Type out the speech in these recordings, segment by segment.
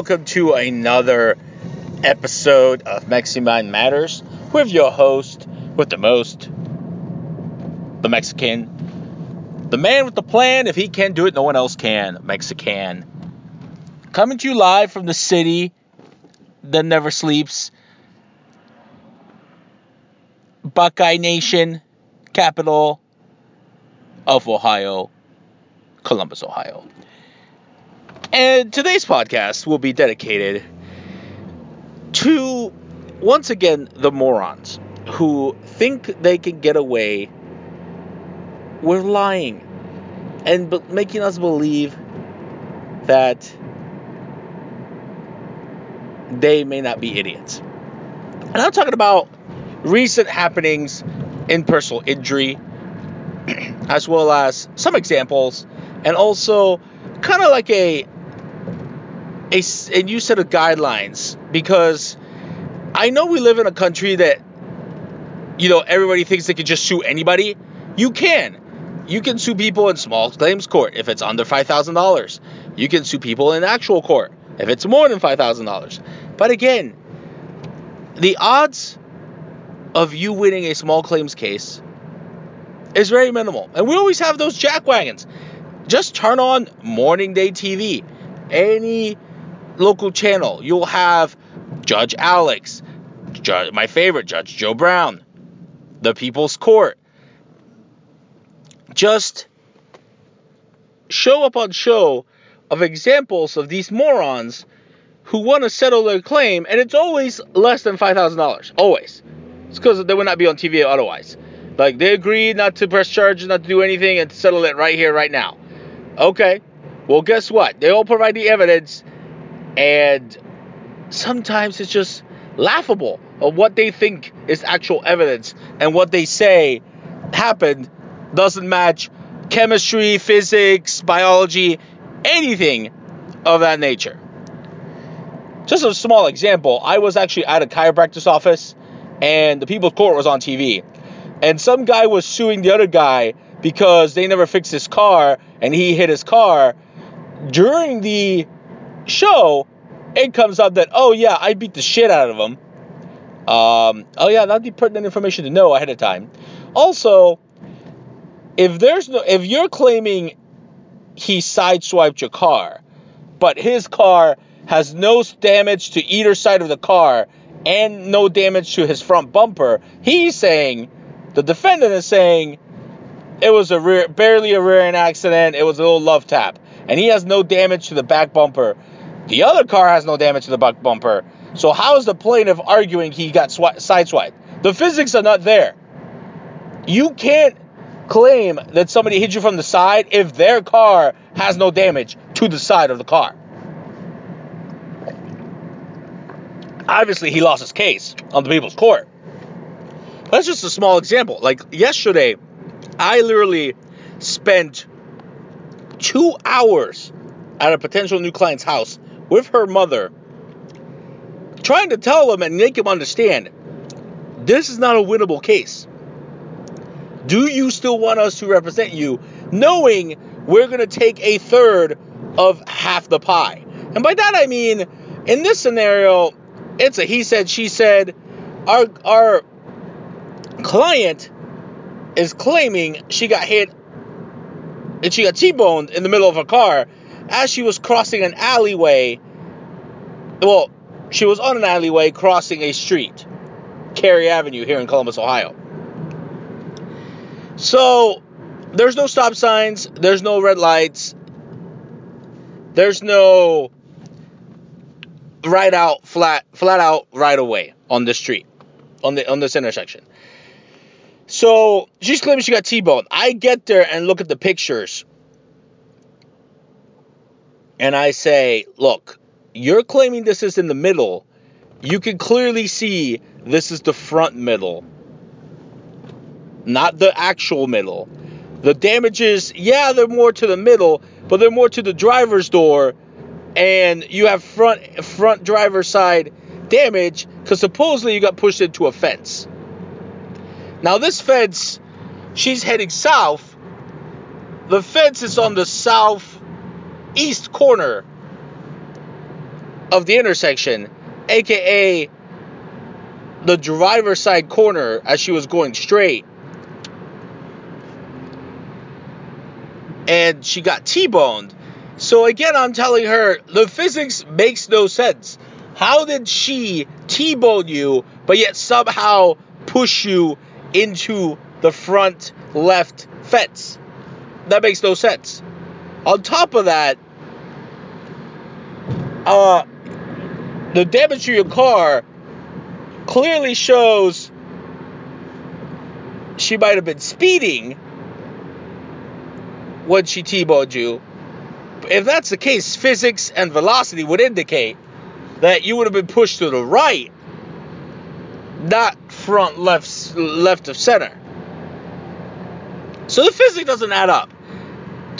Welcome to another episode of Mind Matters with your host with the most, the Mexican, the man with the plan. If he can do it, no one else can. Mexican. Coming to you live from the city that never sleeps, Buckeye Nation, capital of Ohio, Columbus, Ohio. And today's podcast will be dedicated to, once again, the morons who think they can get away with lying and b- making us believe that they may not be idiots. And I'm talking about recent happenings in personal injury, as well as some examples, and also kind of like a a, a new set of guidelines because I know we live in a country that, you know, everybody thinks they can just sue anybody. You can. You can sue people in small claims court if it's under $5,000. You can sue people in actual court if it's more than $5,000. But again, the odds of you winning a small claims case is very minimal. And we always have those jack wagons. Just turn on morning day TV. Any local channel, you'll have Judge Alex, Judge, my favorite, Judge Joe Brown, the People's Court. Just show up on show of examples of these morons who want to settle their claim, and it's always less than $5,000. Always. It's because they would not be on TV otherwise. Like, they agreed not to press charges, not to do anything, and settle it right here, right now. Okay. Well, guess what? They all provide the evidence and sometimes it's just laughable of what they think is actual evidence and what they say happened doesn't match chemistry, physics, biology, anything of that nature. Just a small example, I was actually at a chiropractor's office and the People's Court was on TV. And some guy was suing the other guy because they never fixed his car and he hit his car during the show, it comes up that, oh yeah, I beat the shit out of him. Um, oh yeah, that'd be pertinent information to know ahead of time. Also, if there's no, if you're claiming he sideswiped your car, but his car has no damage to either side of the car and no damage to his front bumper, he's saying, the defendant is saying, it was a rear, barely a rear end accident. It was a little love tap, and he has no damage to the back bumper. The other car has no damage to the back bumper. So how is the plaintiff arguing he got sw- sideswiped? The physics are not there. You can't claim that somebody hit you from the side if their car has no damage to the side of the car. Obviously, he lost his case on the people's court. That's just a small example. Like yesterday, I literally spent two hours at a potential new client's house with her mother, trying to tell them and make them understand this is not a winnable case. Do you still want us to represent you, knowing we're going to take a third of half the pie? And by that I mean, in this scenario, it's a he said, she said. Our, our client is claiming she got hit and she got T-boned in the middle of a car as she was crossing an alleyway. Well, she was on an alleyway crossing a street, Cary Avenue here in Columbus, Ohio. So, there's no stop signs, there's no red lights, there's no right out flat flat out right away on the street on the on this intersection. So she's claiming she got T-boned. I get there and look at the pictures. And I say, look, you're claiming this is in the middle. You can clearly see this is the front middle, not the actual middle. The damages, yeah, they're more to the middle, but they're more to the driver's door, and you have front front driver side damage because supposedly you got pushed into a fence. Now this fence, she's heading south. The fence is on the southeast corner of the intersection, aka the driver's side corner as she was going straight. And she got T-boned. So again, I'm telling her the physics makes no sense. How did she T-bone you, but yet somehow push you into the front left fence. That makes no sense. On top of that, uh, the damage to your car clearly shows she might have been speeding when she T-boned you. If that's the case, physics and velocity would indicate that you would have been pushed to the right, not front left left of center. So the physics doesn't add up.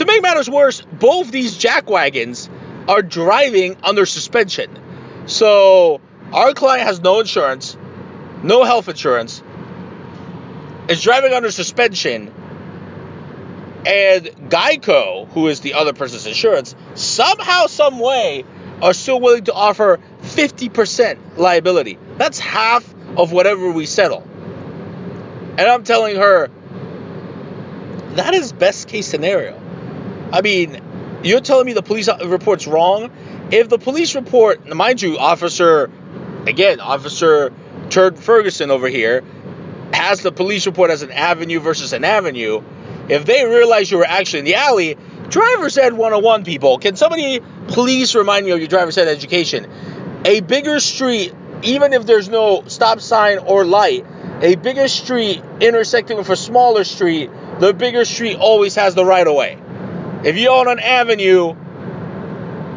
To make matters worse, both these jack wagons are driving under suspension. So our client has no insurance, no health insurance, is driving under suspension, and Geico, who is the other person's insurance, somehow, some way, are still willing to offer 50% liability. That's half of whatever we settle. And I'm telling her, that is best case scenario. I mean, you're telling me the police report's wrong? If the police report, mind you, officer, again, officer Turd Ferguson over here, has the police report as an avenue versus an avenue, if they realize you were actually in the alley, driver's ed 101 people, can somebody please remind me of your driver's ed education? A bigger street even if there's no stop sign or light, a bigger street intersecting with a smaller street, the bigger street always has the right of way. If you own an avenue,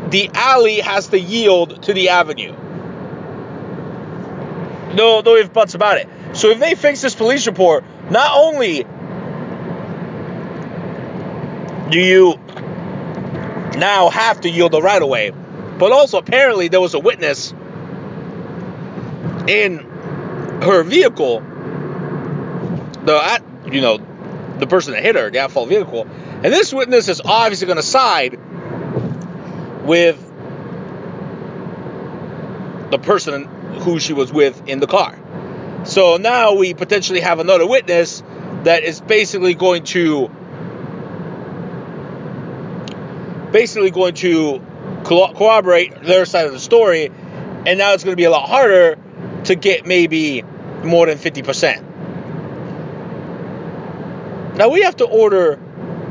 the alley has to yield to the avenue. No, no ifs buts about it. So if they fix this police report, not only do you now have to yield the right of way, but also apparently there was a witness in her vehicle, the you know the person that hit her, the at fault vehicle, and this witness is obviously going to side with the person who she was with in the car. So now we potentially have another witness that is basically going to basically going to corroborate their side of the story and now it's going to be a lot harder to get maybe more than 50%. Now we have to order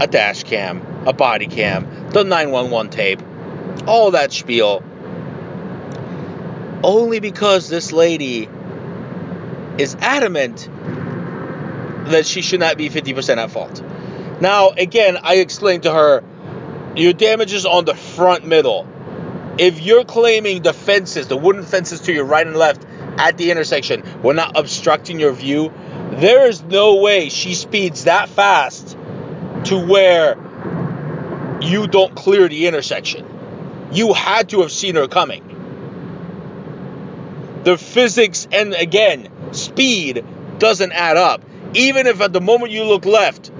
a dash cam, a body cam, the 911 tape, all that spiel. Only because this lady is adamant that she should not be 50% at fault. Now, again, I explained to her your damage is on the front middle. If you're claiming the fences, the wooden fences to your right and left, at the intersection, we're not obstructing your view. There is no way she speeds that fast to where you don't clear the intersection. You had to have seen her coming. The physics and again, speed doesn't add up. Even if at the moment you look left,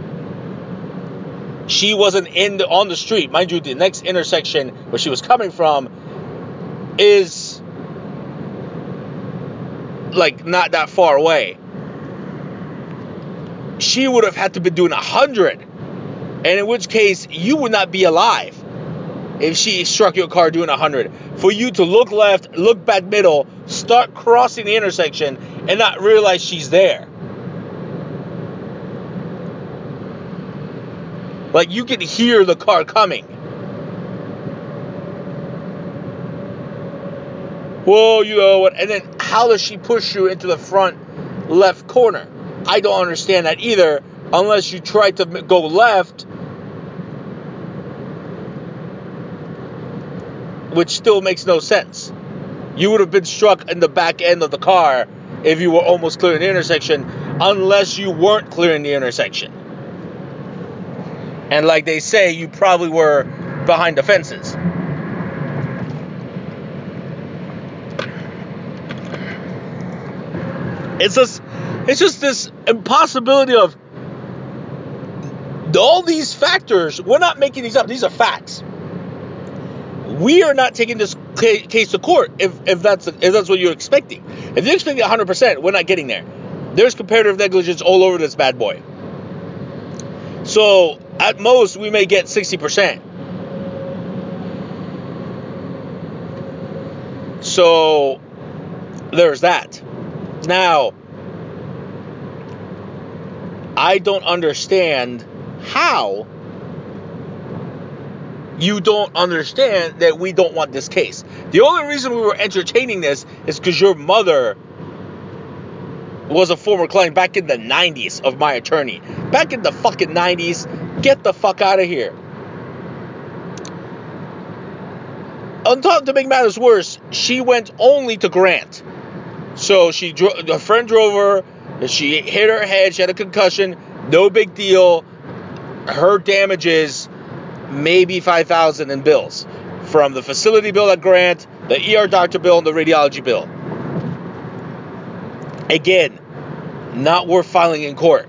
she wasn't in the, on the street. Mind you, the next intersection where she was coming from is like not that far away. She would have had to be doing a hundred, and in which case you would not be alive if she struck your car doing a hundred. For you to look left, look back middle, start crossing the intersection, and not realize she's there. Like you can hear the car coming. Well, you know what? And then how does she push you into the front left corner? I don't understand that either, unless you try to go left, which still makes no sense. You would have been struck in the back end of the car if you were almost clearing the intersection, unless you weren't clearing the intersection. And like they say, you probably were behind the fences. It's just, it's just this impossibility of all these factors. We're not making these up; these are facts. We are not taking this case to court if, if that's if that's what you're expecting. If you're expecting 100%, we're not getting there. There's comparative negligence all over this bad boy. So at most, we may get 60%. So there's that. Now, I don't understand how you don't understand that we don't want this case. The only reason we were entertaining this is because your mother was a former client back in the 90s of my attorney. Back in the fucking 90s. Get the fuck out of here. On top to make matters worse, she went only to Grant. So she dro- a friend drove her. She hit her head. She had a concussion. No big deal. Her damages maybe 5000 in bills from the facility bill at Grant, the ER doctor bill, and the radiology bill. Again, not worth filing in court.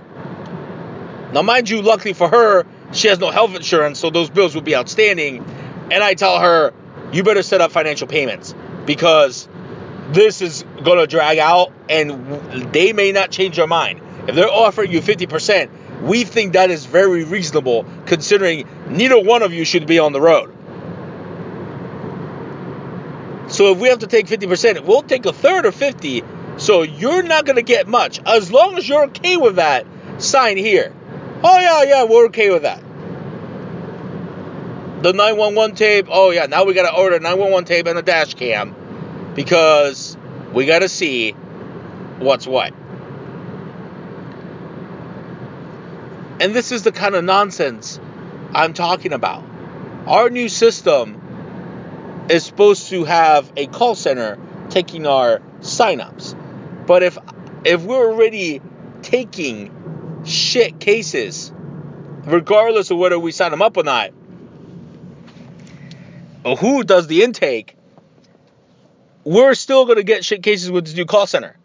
Now, mind you, luckily for her, she has no health insurance, so those bills would be outstanding. And I tell her, you better set up financial payments because this is going to drag out and they may not change their mind. If they're offering you 50%, we think that is very reasonable considering neither one of you should be on the road. So if we have to take 50%, we'll take a third of 50. So you're not going to get much. As long as you're okay with that, sign here. Oh, yeah, yeah, we're okay with that. The 911 tape, oh, yeah, now we got to order a 911 tape and a dash cam because we got to see what's what. And this is the kind of nonsense I'm talking about. Our new system is supposed to have a call center taking our signups. But if if we're already taking shit cases, regardless of whether we sign them up or not, or who does the intake, we're still gonna get shit cases with this new call center.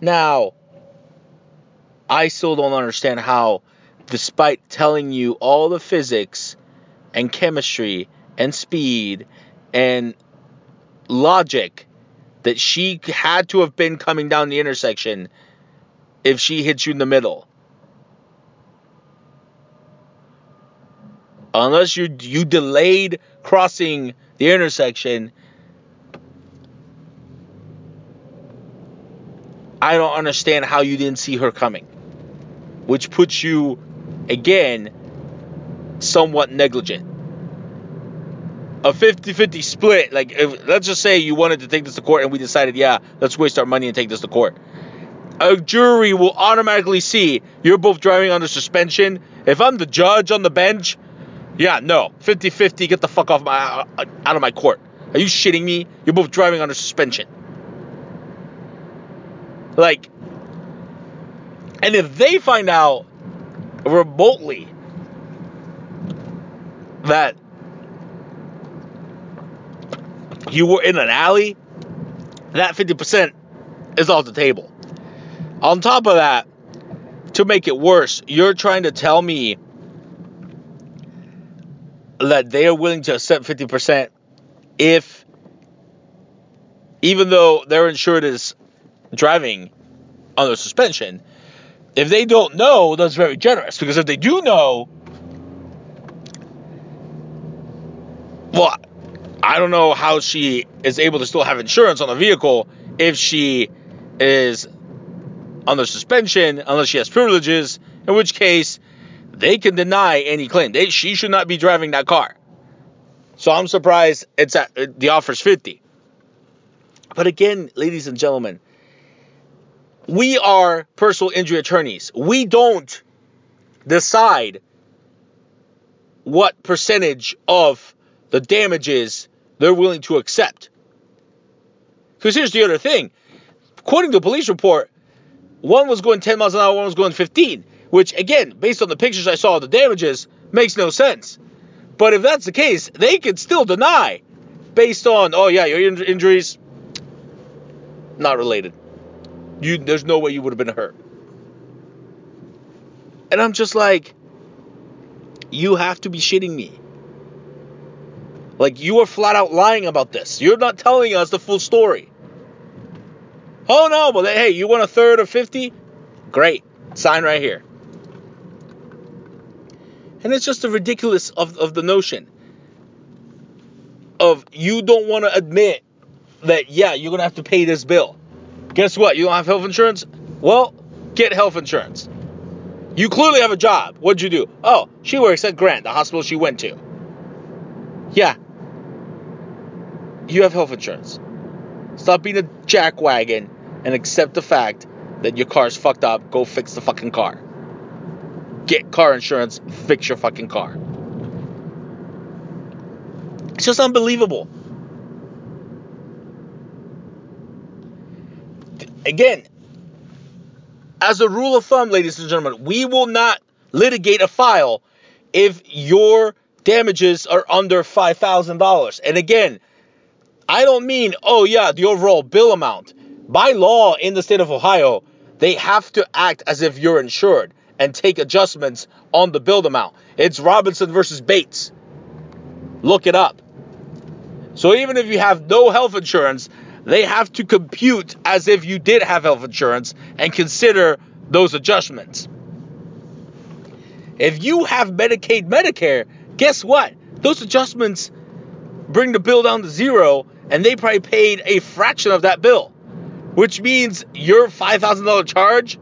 Now, I still don't understand how, despite telling you all the physics and chemistry and speed and logic that she had to have been coming down the intersection if she hits you in the middle. Unless you you delayed crossing the intersection, I don't understand how you didn't see her coming which puts you, again, somewhat negligent. A 50 50 split, like, if, let's just say you wanted to take this to court and we decided, yeah, let's waste our money and take this to court. A jury will automatically see you're both driving under suspension. If I'm the judge on the bench, yeah, no, 50 50, get the fuck off my uh, out of my court. Are you shitting me? You're both driving under suspension. Like, and if they find out remotely that you were in an alley, that 50% is off the table. On top of that, to make it worse, you're trying to tell me that they are willing to accept 50% if, even though their insured is driving under suspension, if they don't know, that's very generous. Because if they do know, well, I don't know how she is able to still have insurance on the vehicle if she is under suspension unless she has privileges, in which case they can deny any claim. They, she should not be driving that car. So I'm surprised it's at the offer's 50. But again, ladies and gentlemen, we are personal injury attorneys. We don't decide what percentage of the damages they're willing to accept. Because here's the other thing. According to the police report, one was going 10 miles an hour, one was going 15, which again, based on the pictures I saw of the damages, makes no sense. But if that's the case, they could still deny based on, oh yeah, your in- injuries not related. You there's no way you would have been hurt. And I'm just like you have to be shitting me. Like you are flat out lying about this. You're not telling us the full story. Oh no, but hey, you want a third of 50? Great. Sign right here. And it's just the ridiculous of, of the notion of you don't want to admit that yeah, you're gonna have to pay this bill. Guess what? You don't have health insurance? Well, get health insurance. You clearly have a job. What'd you do? Oh, she works at Grant, the hospital she went to. Yeah, you have health insurance. Stop being a jackwagon and accept the fact that your car's fucked up. Go fix the fucking car. Get car insurance, fix your fucking car. It's just unbelievable. Again, as a rule of thumb, ladies and gentlemen, we will not litigate a file if your damages are under $5,000. And again, I don't mean, oh yeah, the overall bill amount. By law in the state of Ohio, they have to act as if you're insured and take adjustments on the bill amount. It's Robinson versus Bates. Look it up. So even if you have no health insurance, they have to compute as if you did have health insurance and consider those adjustments. If you have Medicaid, Medicare, guess what? Those adjustments bring the bill down to zero and they probably paid a fraction of that bill, which means your $5,000 charge,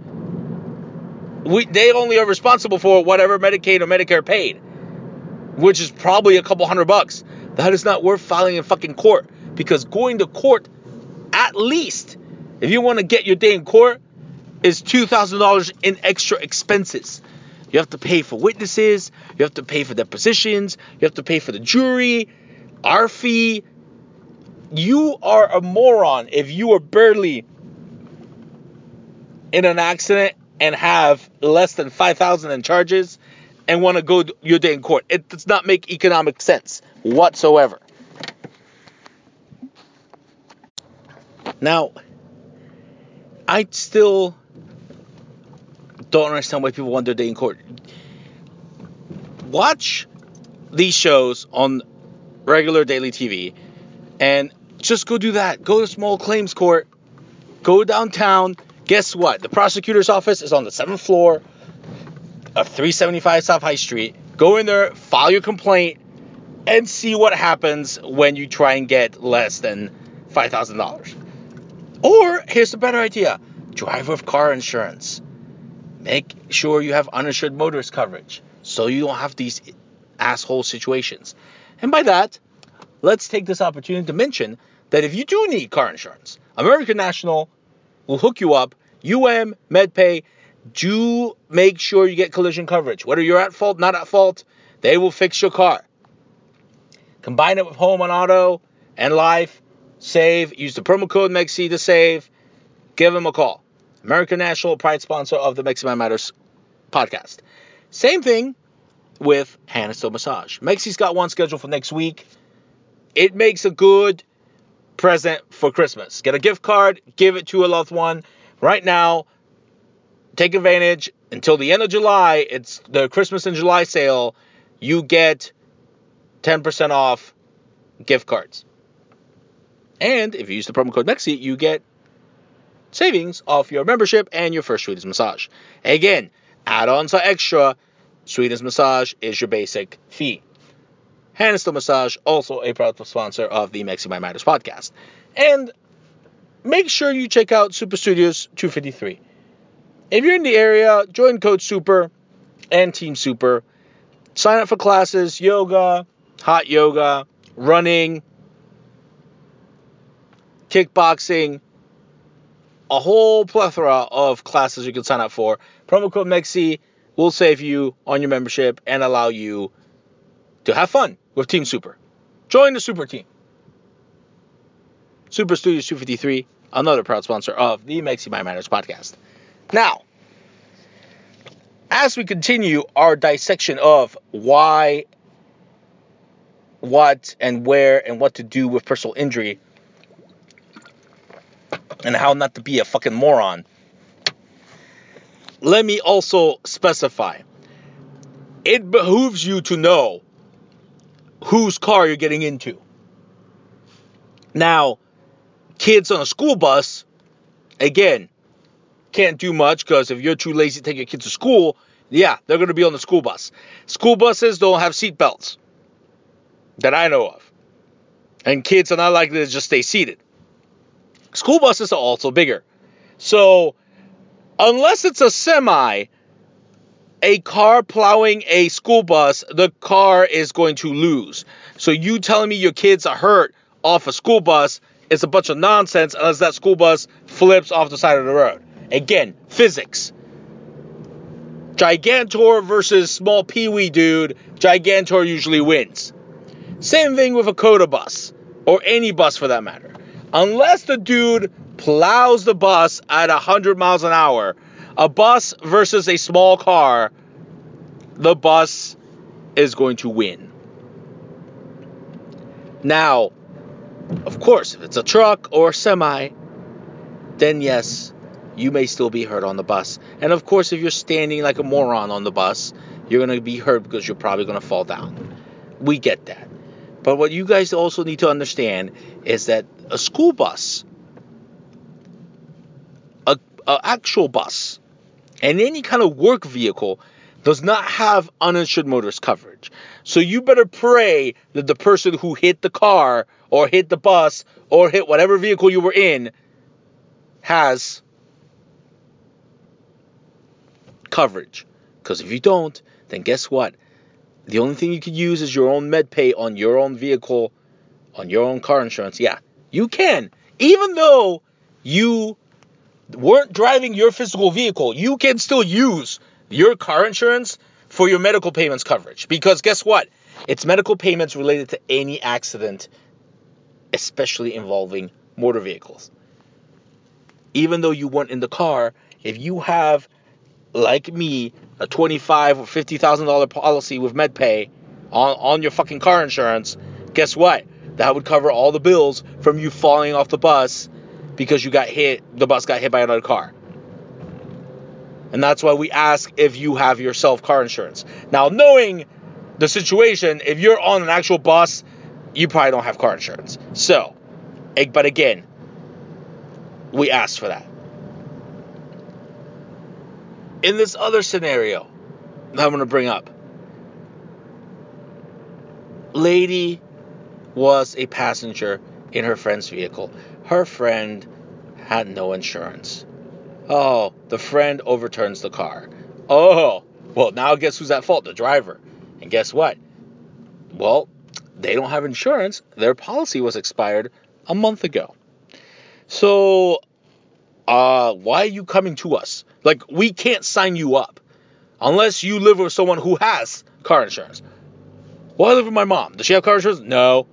we, they only are responsible for whatever Medicaid or Medicare paid, which is probably a couple hundred bucks. That is not worth filing in fucking court because going to court, at least, if you want to get your day in court, is $2,000 in extra expenses. You have to pay for witnesses, you have to pay for depositions, you have to pay for the jury, our fee, you are a moron if you are barely in an accident and have less than 5000 in charges and want to go your day in court. It does not make economic sense whatsoever. Now, I still don't understand why people want their day in court. Watch these shows on regular daily TV and just go do that. Go to small claims court. Go downtown. Guess what? The prosecutor's office is on the seventh floor of 375 South High Street. Go in there, file your complaint, and see what happens when you try and get less than $5,000. Or here's a better idea drive with car insurance. Make sure you have uninsured motorist coverage so you don't have these asshole situations. And by that, let's take this opportunity to mention that if you do need car insurance, American National will hook you up. UM, MedPay, do make sure you get collision coverage. Whether you're at fault, not at fault, they will fix your car. Combine it with home and auto and life. Save. Use the promo code MEXI to save. Give them a call. American National, pride sponsor of the Mexican Matters podcast. Same thing with Hannah Massage. Mexi's got one scheduled for next week it makes a good present for Christmas. Get a gift card, give it to a loved one. Right now, take advantage until the end of July. It's the Christmas in July sale. You get 10% off gift cards. And if you use the promo code MEXI, you get savings off your membership and your first Swedish massage. Again, add-ons are extra. Swedish massage is your basic fee. Hand & Stone Massage, also a proud sponsor of the Mexi My Matters podcast. And make sure you check out Super Studios 253. if you're in the area, join Coach Super and Team Super. Sign up for classes, yoga, hot yoga, running, kickboxing, a whole plethora of classes you can sign up for. Promo code MEXI will save you on your membership and allow you to have fun with Team Super. Join the Super Team. Super Studios 253, another proud sponsor of the Mexi My Matters podcast. Now, as we continue our dissection of why, what, and where, and what to do with personal injury, and how not to be a fucking moron, let me also specify it behooves you to know whose car you're getting into. Now, kids on a school bus, again, can't do much because if you're too lazy to take your kids to school, yeah, they're going to be on the school bus. School buses don't have seat belts that I know of. And kids are not likely to just stay seated. School buses are also bigger. So, unless it's a semi, a car plowing a school bus, the car is going to lose. So, you telling me your kids are hurt off a school bus is a bunch of nonsense unless that school bus flips off the side of the road. Again, physics. Gigantor versus small peewee dude, Gigantor usually wins. Same thing with a COTA bus, or any bus for that matter. Unless the dude plows the bus at 100 miles an hour, a bus versus a small car, the bus is going to win. Now, of course, if it's a truck or a semi, then yes, you may still be hurt on the bus. And of course, if you're standing like a moron on the bus, you're going to be hurt because you're probably going to fall down. We get that. But what you guys also need to understand is that a school bus, a, a actual bus, and any kind of work vehicle does not have uninsured motorist coverage. So you better pray that the person who hit the car or hit the bus or hit whatever vehicle you were in has coverage. Because if you don't, then guess what? The only thing you could use is your own med pay on your own vehicle, on your own car insurance. Yeah, you can. Even though you weren't driving your physical vehicle, you can still use your car insurance for your medical payments coverage. Because guess what? It's medical payments related to any accident, especially involving motor vehicles. Even though you weren't in the car, if you have like me, a twenty-five or fifty thousand dollar policy with MedPay on on your fucking car insurance, guess what? That would cover all the bills from you falling off the bus because you got hit. The bus got hit by another car. And that's why we ask if you have yourself car insurance. Now, knowing the situation, if you're on an actual bus, you probably don't have car insurance. So, but again, we ask for that in this other scenario that I'm going to bring up, lady was a passenger in her friend's vehicle. Her friend had no insurance. Oh, the friend overturns the car. Oh, well, now guess who's at fault? The driver. And guess what? Well, they don't have insurance. Their policy was expired a month ago. So uh, why are you coming to us? Like, we can't sign you up unless you live with someone who has car insurance. Well, I live with my mom. Does she have car insurance? No.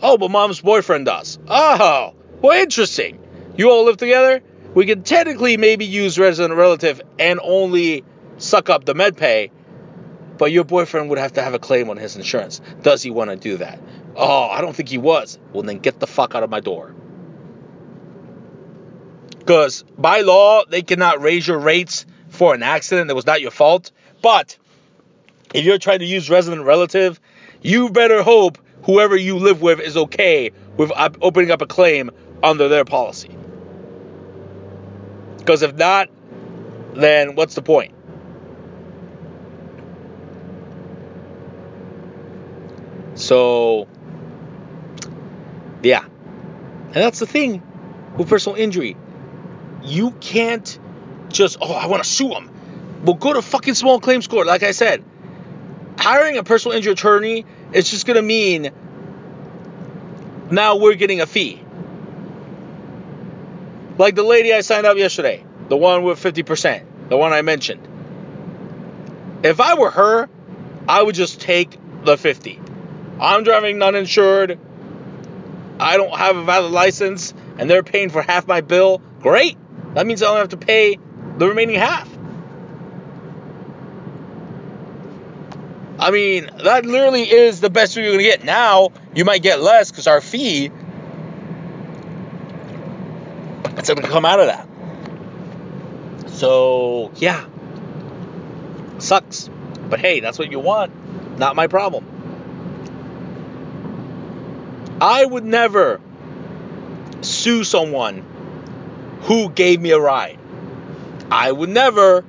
Oh, but mom's boyfriend does. Oh, well, interesting. You all live together? We can technically maybe use resident relative and only suck up the med pay, but your boyfriend would have to have a claim on his insurance. Does he want to do that? Oh, I don't think he was. Well, then get the fuck out of my door. Because by law, they cannot raise your rates for an accident that was not your fault. But if you're trying to use resident relative, you better hope whoever you live with is okay with opening up a claim under their policy. Because if not, then what's the point? So, yeah. And that's the thing with personal injury you can't just, oh, I want to sue them. Well, go to fucking small claims court. Like I said, hiring a personal injury attorney is just going to mean now we're getting a fee. Like the lady I signed up yesterday, the one with 50%, the one I mentioned. If I were her, I would just take the 50. I'm driving non insured. I don't have a valid license and they're paying for half my bill. Great. That means I don't have to pay the remaining half. I mean, that literally is the best you're going to get. Now, you might get less because our fee it's going to come out of that. So, yeah. Sucks. But hey, that's what you want. Not my problem. I would never sue someone who gave me a ride. I would never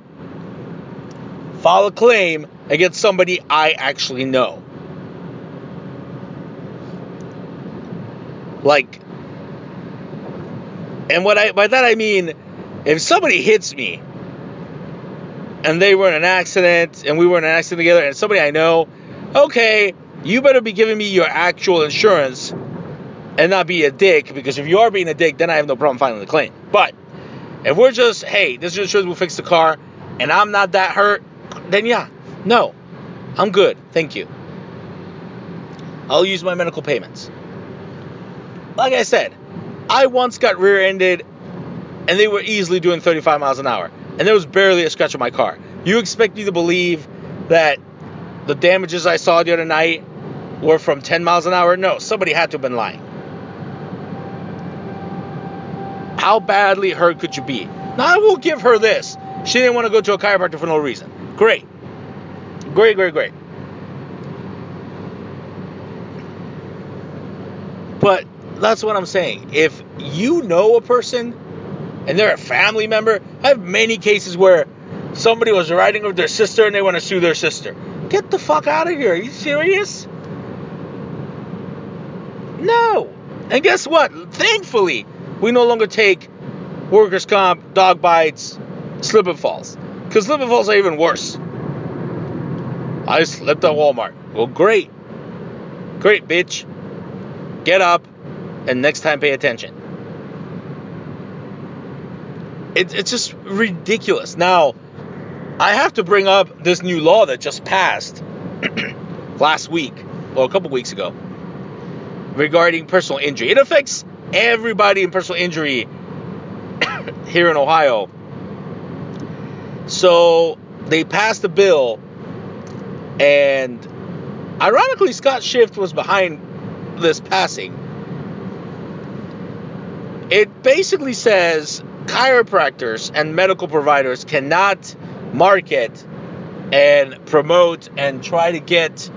file a claim against somebody I actually know. Like, and what I by that I mean, if somebody hits me and they were in an accident and we were in an accident together and somebody I know, okay, you better be giving me your actual insurance and not be a dick because if you are being a dick, then I have no problem filing the claim. But if we're just, hey, this insurance will fix the car and I'm not that hurt, then yeah, no, I'm good. Thank you. I'll use my medical payments. Like I said, I once got rear ended and they were easily doing 35 miles an hour and there was barely a scratch on my car. You expect me to believe that the damages I saw the other night were from 10 miles an hour? No, somebody had to have been lying. How badly hurt could you be? Now, I will give her this. She didn't want to go to a chiropractor for no reason. Great. Great, great, great. But that's what I'm saying. If you know a person and they're a family member, I have many cases where somebody was riding with their sister and they want to sue their sister. Get the fuck out of here. Are you serious? No. And guess what? Thankfully, we no longer take workers' comp, dog bites, slip and falls. Because slip and falls are even worse. I slipped at Walmart. Well, great. Great, bitch. Get up and next time pay attention. It, it's just ridiculous. Now, I have to bring up this new law that just passed last week or a couple weeks ago regarding personal injury. It affects everybody in personal injury here in Ohio. So they passed a bill, and ironically, Scott Schiff was behind this passing. It basically says chiropractors and medical providers cannot market and promote and try to get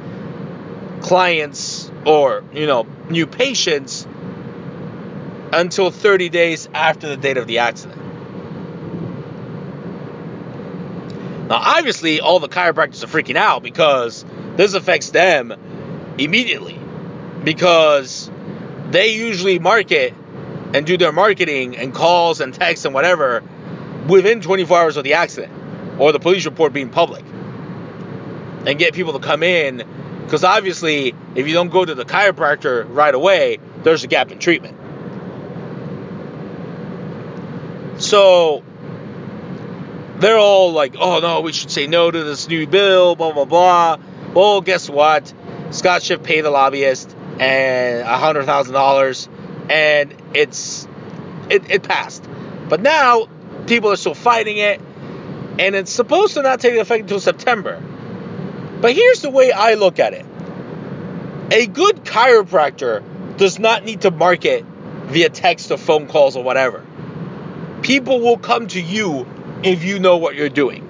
clients or you know new patients until 30 days after the date of the accident. Now, obviously, all the chiropractors are freaking out because this affects them immediately because they usually market and do their marketing and calls and texts and whatever within 24 hours of the accident or the police report being public and get people to come in because obviously if you don't go to the chiropractor right away there's a gap in treatment so they're all like oh no we should say no to this new bill blah blah blah. Well guess what? Scott Schiff paid the lobbyist and a hundred thousand dollars and it's it, it passed. But now people are still fighting it and it's supposed to not take effect until september. But here's the way i look at it. A good chiropractor does not need to market via text or phone calls or whatever people will come to you if you know what you're doing.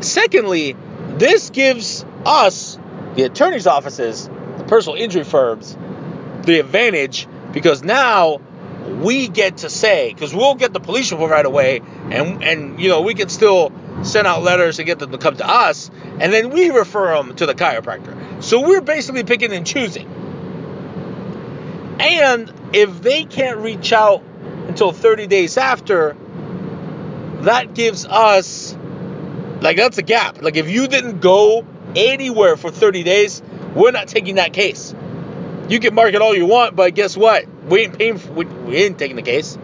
Secondly, this gives us, the attorney's offices, the personal injury firms, the advantage because now we get to say, because we'll get the police report right away, and and you know we can still send out letters and get them to come to us, and then we refer them to the chiropractor. So we're basically picking and choosing. And if they can't reach out until 30 days after, that gives us like that's a gap. Like if you didn't go anywhere for 30 days, we're not taking that case. You can market all you want, but guess what? We ain't paying. For, we, we ain't taking the case.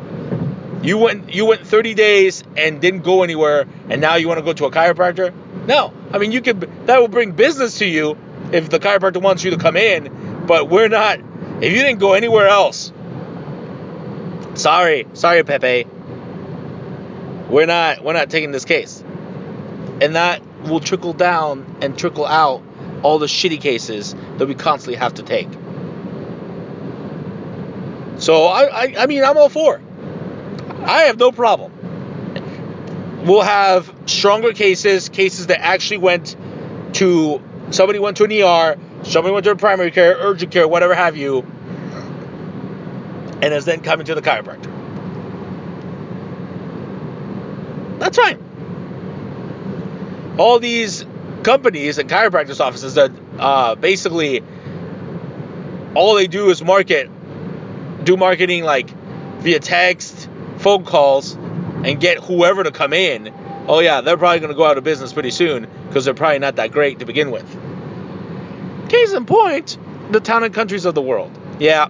You went you went 30 days and didn't go anywhere, and now you want to go to a chiropractor? No. I mean, you could that will bring business to you if the chiropractor wants you to come in, but we're not. If you didn't go anywhere else, sorry, sorry, Pepe. We're not we're not taking this case, and that will trickle down and trickle out all the shitty cases that we constantly have to take. So I, I, I mean I'm all for. I have no problem. We'll have stronger cases, cases that actually went to somebody went to an ER, somebody went to a primary care, urgent care, whatever have you, and is then coming to the chiropractor. That's fine. All these companies and chiropractors offices that uh, basically all they do is market, do marketing like via text, phone calls, and get whoever to come in. Oh yeah, they're probably going to go out of business pretty soon because they're probably not that great to begin with. Case in point, the town and countries of the world. Yeah.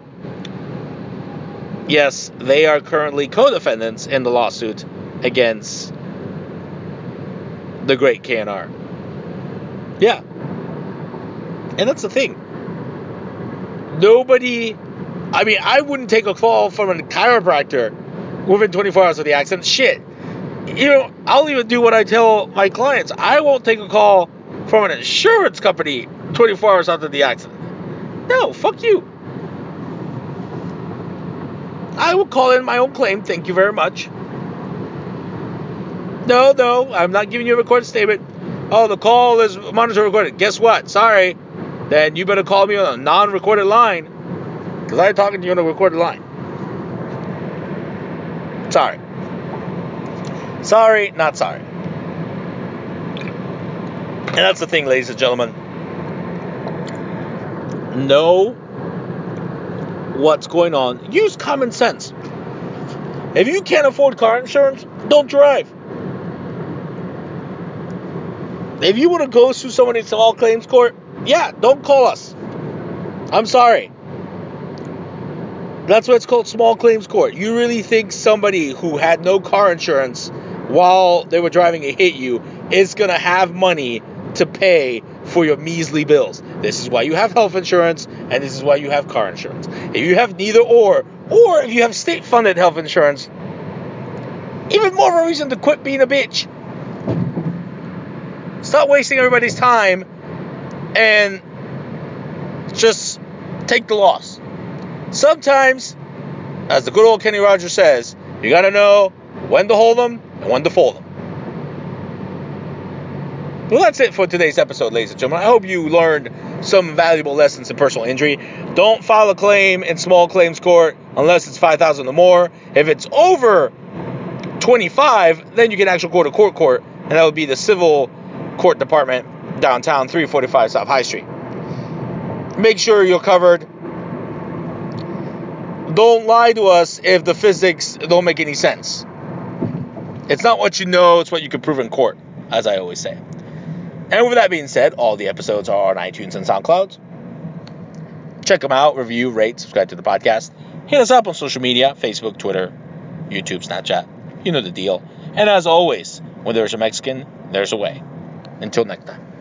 Yes, they are currently co-defendants in the lawsuit against the great KNR. Yeah. And that's the thing. Nobody, I mean, I wouldn't take a call from a chiropractor within 24 hours of the accident. Shit. You know, I'll even do what I tell my clients. I won't take a call from an insurance company 24 hours after the accident. No, fuck you. I will call in my own claim. Thank you very much. No, no, I'm not giving you a recorded statement. Oh, the call is monitor recorded. Guess what? Sorry. Then you better call me on a non recorded line because I'm talking to you on a recorded line. Sorry. Sorry, not sorry. And that's the thing, ladies and gentlemen. Know what's going on. Use common sense. If you can't afford car insurance, don't drive. If you want to go sue someone in small claims court, yeah, don't call us. I'm sorry. That's why it's called small claims court. You really think somebody who had no car insurance while they were driving and hit you is going to have money to pay for your measly bills? This is why you have health insurance and this is why you have car insurance. If you have neither or, or if you have state funded health insurance, even more of a reason to quit being a bitch. Stop wasting everybody's time and just take the loss. Sometimes, as the good old Kenny Rogers says, you got to know when to hold them and when to fold them. Well, that's it for today's episode, ladies and gentlemen. I hope you learned some valuable lessons in personal injury. Don't file a claim in small claims court unless it's 5000 or more. If it's over 25, then you can actually go to court court, and that would be the civil court department downtown, 345 South High Street. Make sure you're covered don't lie to us if the physics don't make any sense. It's not what you know, it's what you can prove in court, as I always say. And with that being said, all the episodes are on iTunes and SoundCloud. Check them out, review, rate, subscribe to the podcast. Hit us up on social media Facebook, Twitter, YouTube, Snapchat. You know the deal. And as always, when there's a Mexican, there's a way. Until next time.